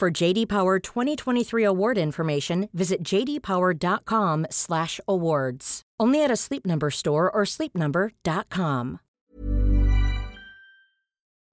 For JD Power 2023 award information, visit jdpower.com/awards. Only at a Sleep Number store or sleepnumber.com.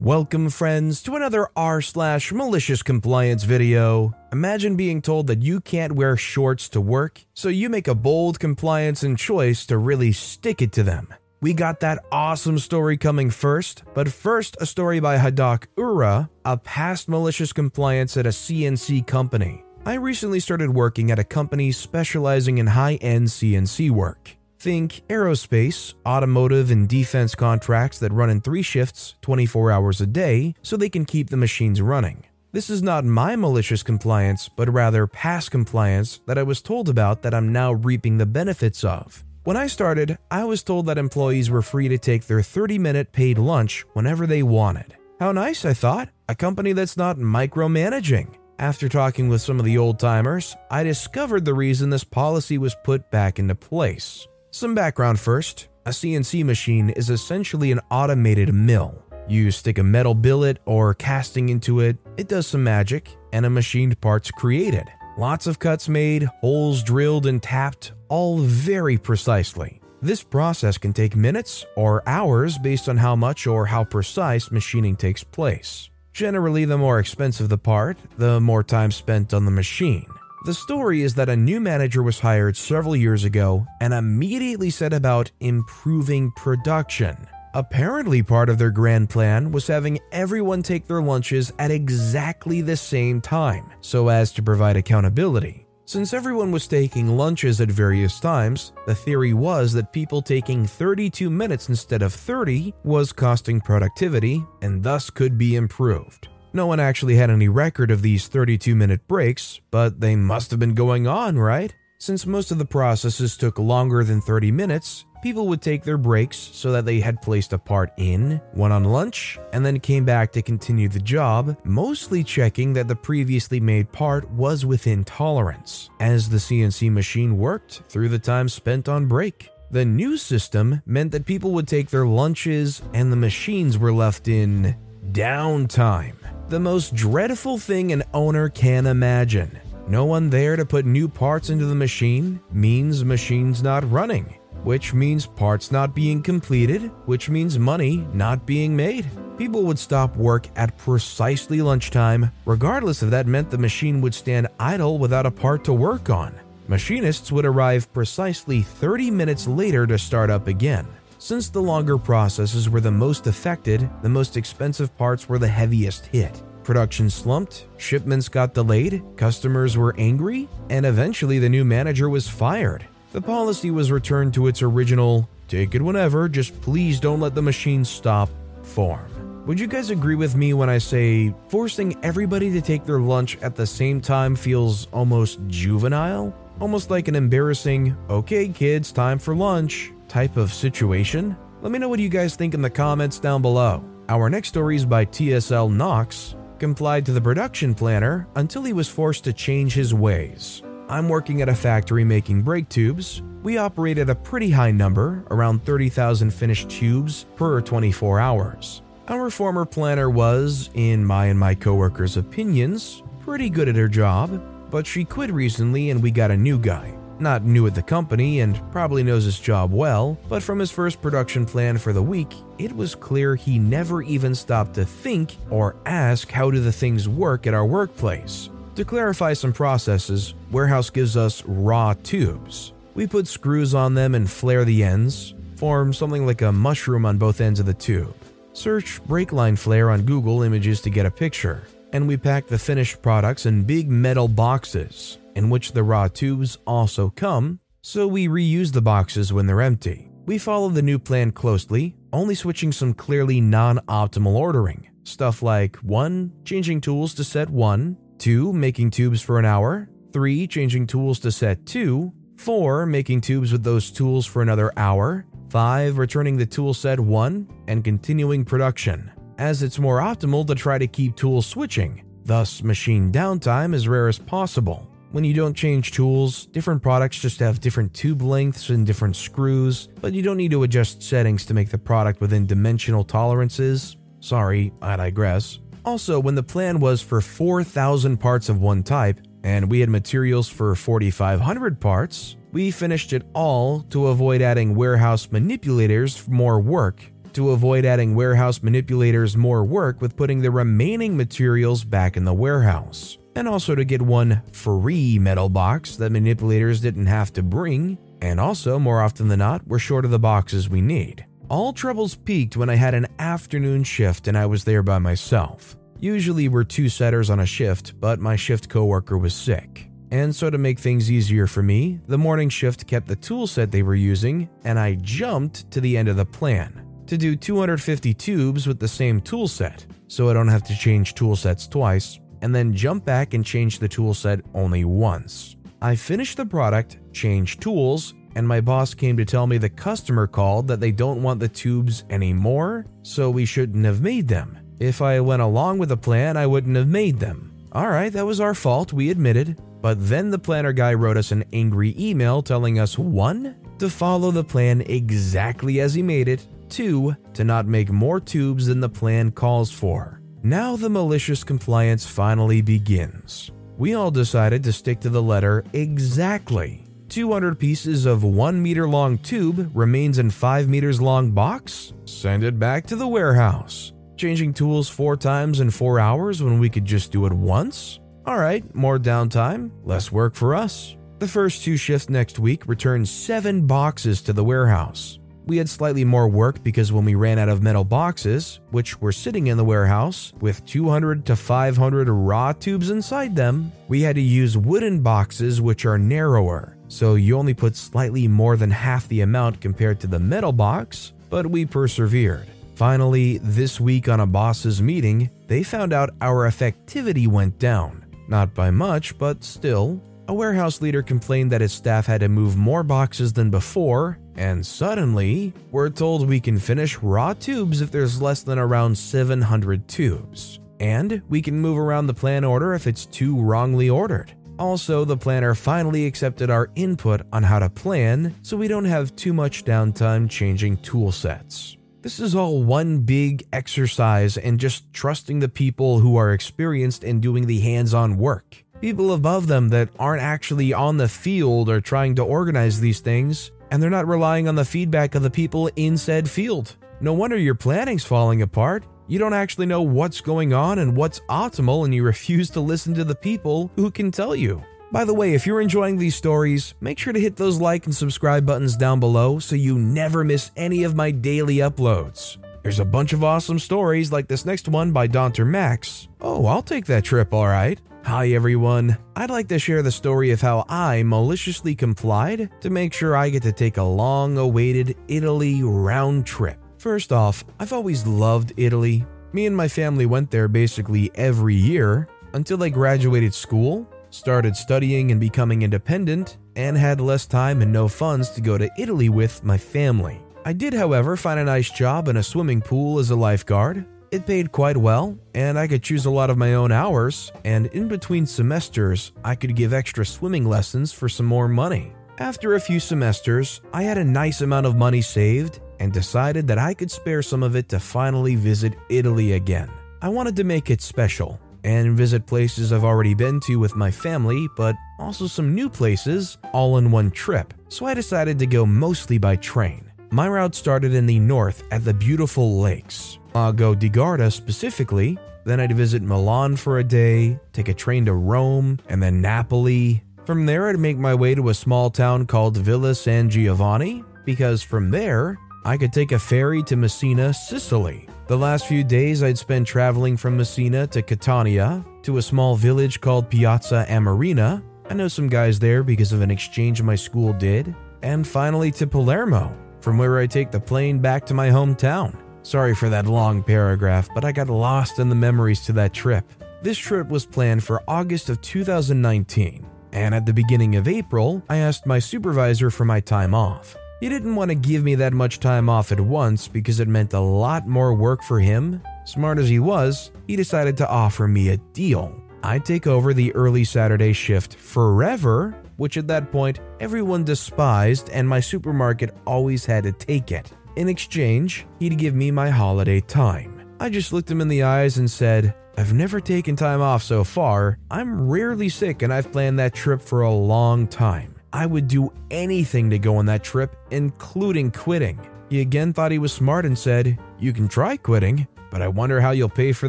Welcome, friends, to another r slash malicious compliance video. Imagine being told that you can't wear shorts to work, so you make a bold compliance and choice to really stick it to them. We got that awesome story coming first, but first, a story by Hadak Ura, a past malicious compliance at a CNC company. I recently started working at a company specializing in high end CNC work. Think aerospace, automotive, and defense contracts that run in three shifts, 24 hours a day, so they can keep the machines running. This is not my malicious compliance, but rather past compliance that I was told about that I'm now reaping the benefits of. When I started, I was told that employees were free to take their 30 minute paid lunch whenever they wanted. How nice, I thought. A company that's not micromanaging. After talking with some of the old timers, I discovered the reason this policy was put back into place. Some background first a CNC machine is essentially an automated mill. You stick a metal billet or casting into it, it does some magic, and a machined part's created. Lots of cuts made, holes drilled and tapped, all very precisely. This process can take minutes or hours based on how much or how precise machining takes place. Generally, the more expensive the part, the more time spent on the machine. The story is that a new manager was hired several years ago and immediately set about improving production. Apparently, part of their grand plan was having everyone take their lunches at exactly the same time so as to provide accountability. Since everyone was taking lunches at various times, the theory was that people taking 32 minutes instead of 30 was costing productivity and thus could be improved. No one actually had any record of these 32 minute breaks, but they must have been going on, right? Since most of the processes took longer than 30 minutes, people would take their breaks so that they had placed a part in, went on lunch, and then came back to continue the job, mostly checking that the previously made part was within tolerance, as the CNC machine worked through the time spent on break. The new system meant that people would take their lunches and the machines were left in downtime. The most dreadful thing an owner can imagine. No one there to put new parts into the machine means machine's not running, which means parts not being completed, which means money not being made. People would stop work at precisely lunchtime, regardless if that meant the machine would stand idle without a part to work on. Machinists would arrive precisely 30 minutes later to start up again. Since the longer processes were the most affected, the most expensive parts were the heaviest hit. Production slumped, shipments got delayed, customers were angry, and eventually the new manager was fired. The policy was returned to its original take it whenever, just please don't let the machine stop form. Would you guys agree with me when I say forcing everybody to take their lunch at the same time feels almost juvenile? Almost like an embarrassing, okay kids, time for lunch type of situation? Let me know what you guys think in the comments down below. Our next story is by TSL Knox, complied to the production planner until he was forced to change his ways. I'm working at a factory making brake tubes. We operate at a pretty high number, around 30,000 finished tubes per 24 hours. Our former planner was, in my and my coworkers' opinions, pretty good at her job, but she quit recently and we got a new guy. Not new at the company and probably knows his job well, but from his first production plan for the week, it was clear he never even stopped to think or ask how do the things work at our workplace. To clarify some processes, Warehouse gives us raw tubes. We put screws on them and flare the ends, form something like a mushroom on both ends of the tube. Search brake line flare on Google Images to get a picture, and we pack the finished products in big metal boxes in which the raw tubes also come, so we reuse the boxes when they're empty. We follow the new plan closely, only switching some clearly non optimal ordering. Stuff like 1. Changing tools to set 1, 2. Making tubes for an hour. 3. Changing tools to set 2. 4. Making tubes with those tools for another hour. 5. Returning the tool set 1 and continuing production, as it's more optimal to try to keep tools switching, thus, machine downtime as rare as possible. When you don't change tools, different products just have different tube lengths and different screws, but you don't need to adjust settings to make the product within dimensional tolerances. Sorry, I digress. Also, when the plan was for 4,000 parts of one type, and we had materials for 4,500 parts, we finished it all to avoid adding warehouse manipulators more work. To avoid adding warehouse manipulators more work with putting the remaining materials back in the warehouse and also to get one free metal box that manipulators didn't have to bring, and also, more often than not, we're short of the boxes we need. All troubles peaked when I had an afternoon shift and I was there by myself. Usually we're two setters on a shift, but my shift coworker was sick. And so to make things easier for me, the morning shift kept the tool set they were using, and I jumped to the end of the plan to do 250 tubes with the same tool set, so I don't have to change tool sets twice, and then jump back and change the tool set only once. I finished the product, changed tools, and my boss came to tell me the customer called that they don't want the tubes anymore, so we shouldn't have made them. If I went along with the plan, I wouldn't have made them. Alright, that was our fault, we admitted. But then the planner guy wrote us an angry email telling us 1. To follow the plan exactly as he made it, 2. To not make more tubes than the plan calls for. Now the malicious compliance finally begins. We all decided to stick to the letter exactly. 200 pieces of 1 meter long tube remains in 5 meters long box? Send it back to the warehouse. Changing tools 4 times in 4 hours when we could just do it once? Alright, more downtime, less work for us. The first two shifts next week return 7 boxes to the warehouse. We had slightly more work because when we ran out of metal boxes, which were sitting in the warehouse with 200 to 500 raw tubes inside them, we had to use wooden boxes which are narrower, so you only put slightly more than half the amount compared to the metal box, but we persevered. Finally, this week on a boss's meeting, they found out our effectivity went down. Not by much, but still. A warehouse leader complained that his staff had to move more boxes than before, and suddenly, we're told we can finish raw tubes if there's less than around 700 tubes. And we can move around the plan order if it's too wrongly ordered. Also, the planner finally accepted our input on how to plan so we don't have too much downtime changing tool sets. This is all one big exercise and just trusting the people who are experienced in doing the hands on work. People above them that aren't actually on the field are trying to organize these things and they're not relying on the feedback of the people in said field. No wonder your planning's falling apart. You don't actually know what's going on and what's optimal, and you refuse to listen to the people who can tell you. By the way, if you're enjoying these stories, make sure to hit those like and subscribe buttons down below so you never miss any of my daily uploads. There's a bunch of awesome stories like this next one by Donter Max. Oh, I'll take that trip, alright. Hi everyone, I'd like to share the story of how I maliciously complied to make sure I get to take a long awaited Italy round trip. First off, I've always loved Italy. Me and my family went there basically every year until I graduated school, started studying and becoming independent, and had less time and no funds to go to Italy with my family. I did, however, find a nice job in a swimming pool as a lifeguard, it paid quite well, and I could choose a lot of my own hours, and in between semesters, I could give extra swimming lessons for some more money. After a few semesters, I had a nice amount of money saved and decided that I could spare some of it to finally visit Italy again. I wanted to make it special and visit places I've already been to with my family, but also some new places all in one trip, so I decided to go mostly by train. My route started in the north at the beautiful lakes, Lago di Garda specifically. Then I'd visit Milan for a day, take a train to Rome, and then Napoli. From there, I'd make my way to a small town called Villa San Giovanni, because from there, I could take a ferry to Messina, Sicily. The last few days I'd spend traveling from Messina to Catania, to a small village called Piazza Armerina. I know some guys there because of an exchange my school did. And finally to Palermo, from where I take the plane back to my hometown. Sorry for that long paragraph, but I got lost in the memories to that trip. This trip was planned for August of 2019, and at the beginning of April, I asked my supervisor for my time off. He didn't want to give me that much time off at once because it meant a lot more work for him. Smart as he was, he decided to offer me a deal. I'd take over the early Saturday shift forever, which at that point everyone despised, and my supermarket always had to take it. In exchange, he'd give me my holiday time. I just looked him in the eyes and said, I've never taken time off so far. I'm rarely sick and I've planned that trip for a long time. I would do anything to go on that trip, including quitting. He again thought he was smart and said, You can try quitting, but I wonder how you'll pay for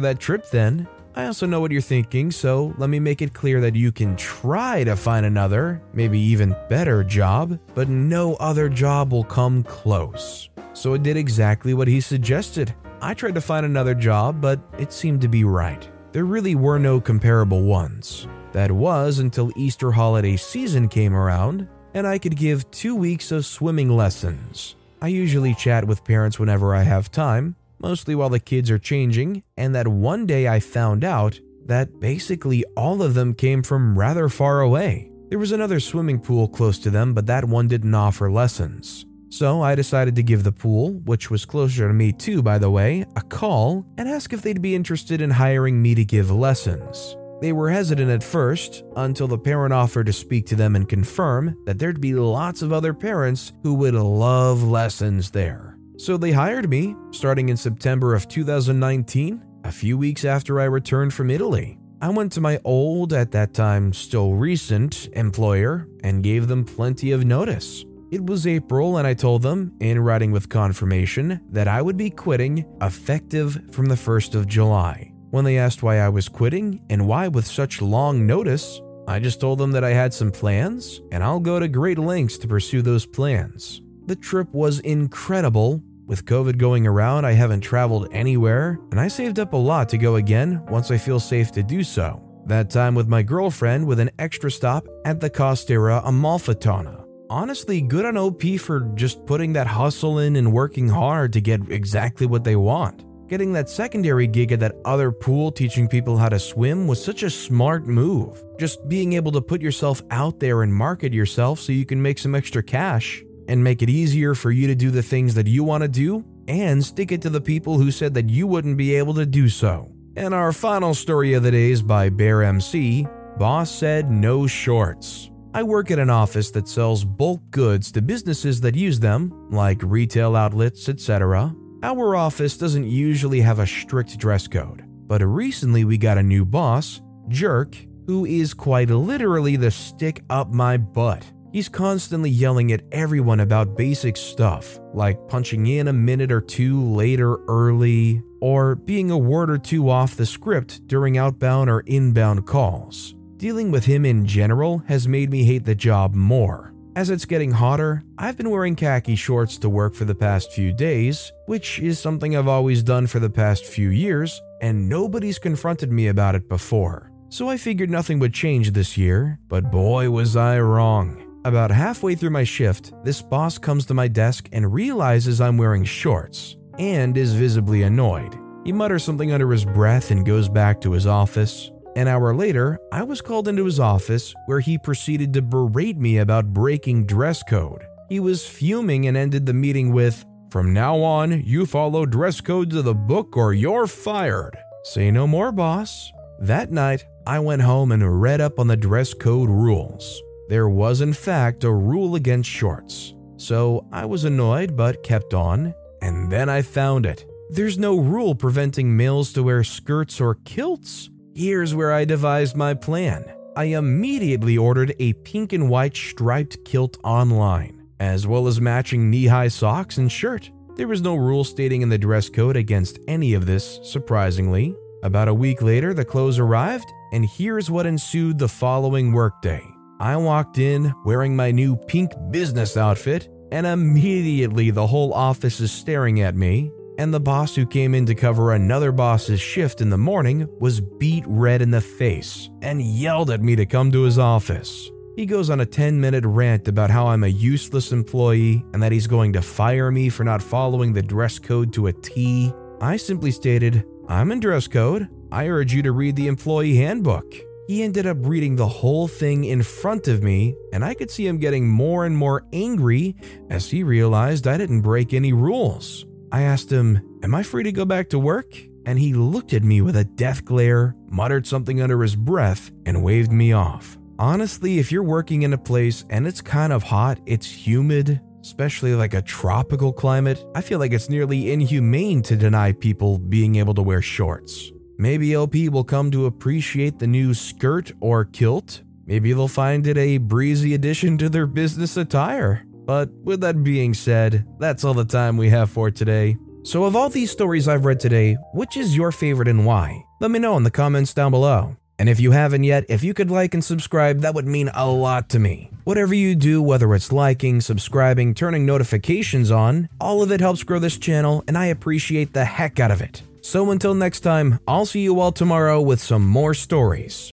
that trip then. I also know what you're thinking, so let me make it clear that you can try to find another, maybe even better job, but no other job will come close. So I did exactly what he suggested. I tried to find another job, but it seemed to be right. There really were no comparable ones. That was until Easter holiday season came around, and I could give two weeks of swimming lessons. I usually chat with parents whenever I have time, mostly while the kids are changing, and that one day I found out that basically all of them came from rather far away. There was another swimming pool close to them, but that one didn't offer lessons. So I decided to give the pool, which was closer to me too, by the way, a call and ask if they'd be interested in hiring me to give lessons. They were hesitant at first until the parent offered to speak to them and confirm that there'd be lots of other parents who would love lessons there. So they hired me starting in September of 2019, a few weeks after I returned from Italy. I went to my old, at that time still recent, employer and gave them plenty of notice. It was April, and I told them, in writing with confirmation, that I would be quitting effective from the 1st of July. When they asked why I was quitting and why with such long notice, I just told them that I had some plans and I'll go to great lengths to pursue those plans. The trip was incredible. With COVID going around, I haven't traveled anywhere, and I saved up a lot to go again once I feel safe to do so. That time with my girlfriend with an extra stop at the Costiera Amalfitana honestly good on OP for just putting that hustle in and working hard to get exactly what they want. Getting that secondary gig at that other pool teaching people how to swim was such a smart move. Just being able to put yourself out there and market yourself so you can make some extra cash and make it easier for you to do the things that you want to do and stick it to the people who said that you wouldn't be able to do so. And our final story of the day is by Bear MC. Boss said no shorts. I work at an office that sells bulk goods to businesses that use them, like retail outlets, etc. Our office doesn't usually have a strict dress code, but recently we got a new boss, Jerk, who is quite literally the stick up my butt. He's constantly yelling at everyone about basic stuff, like punching in a minute or two later early, or being a word or two off the script during outbound or inbound calls. Dealing with him in general has made me hate the job more. As it's getting hotter, I've been wearing khaki shorts to work for the past few days, which is something I've always done for the past few years, and nobody's confronted me about it before. So I figured nothing would change this year, but boy was I wrong. About halfway through my shift, this boss comes to my desk and realizes I'm wearing shorts, and is visibly annoyed. He mutters something under his breath and goes back to his office. An hour later, I was called into his office where he proceeded to berate me about breaking dress code. He was fuming and ended the meeting with, From now on, you follow dress code to the book or you're fired. Say no more, boss. That night, I went home and read up on the dress code rules. There was, in fact, a rule against shorts. So I was annoyed but kept on, and then I found it. There's no rule preventing males to wear skirts or kilts. Here's where I devised my plan. I immediately ordered a pink and white striped kilt online, as well as matching knee high socks and shirt. There was no rule stating in the dress code against any of this, surprisingly. About a week later, the clothes arrived, and here's what ensued the following workday. I walked in wearing my new pink business outfit, and immediately the whole office is staring at me and the boss who came in to cover another boss's shift in the morning was beet red in the face and yelled at me to come to his office. He goes on a 10 minute rant about how I'm a useless employee and that he's going to fire me for not following the dress code to a T. I simply stated, I'm in dress code. I urge you to read the employee handbook. He ended up reading the whole thing in front of me, and I could see him getting more and more angry as he realized I didn't break any rules. I asked him, Am I free to go back to work? And he looked at me with a death glare, muttered something under his breath, and waved me off. Honestly, if you're working in a place and it's kind of hot, it's humid, especially like a tropical climate, I feel like it's nearly inhumane to deny people being able to wear shorts. Maybe LP will come to appreciate the new skirt or kilt. Maybe they'll find it a breezy addition to their business attire. But with that being said, that's all the time we have for today. So, of all these stories I've read today, which is your favorite and why? Let me know in the comments down below. And if you haven't yet, if you could like and subscribe, that would mean a lot to me. Whatever you do, whether it's liking, subscribing, turning notifications on, all of it helps grow this channel, and I appreciate the heck out of it. So until next time, I'll see you all tomorrow with some more stories.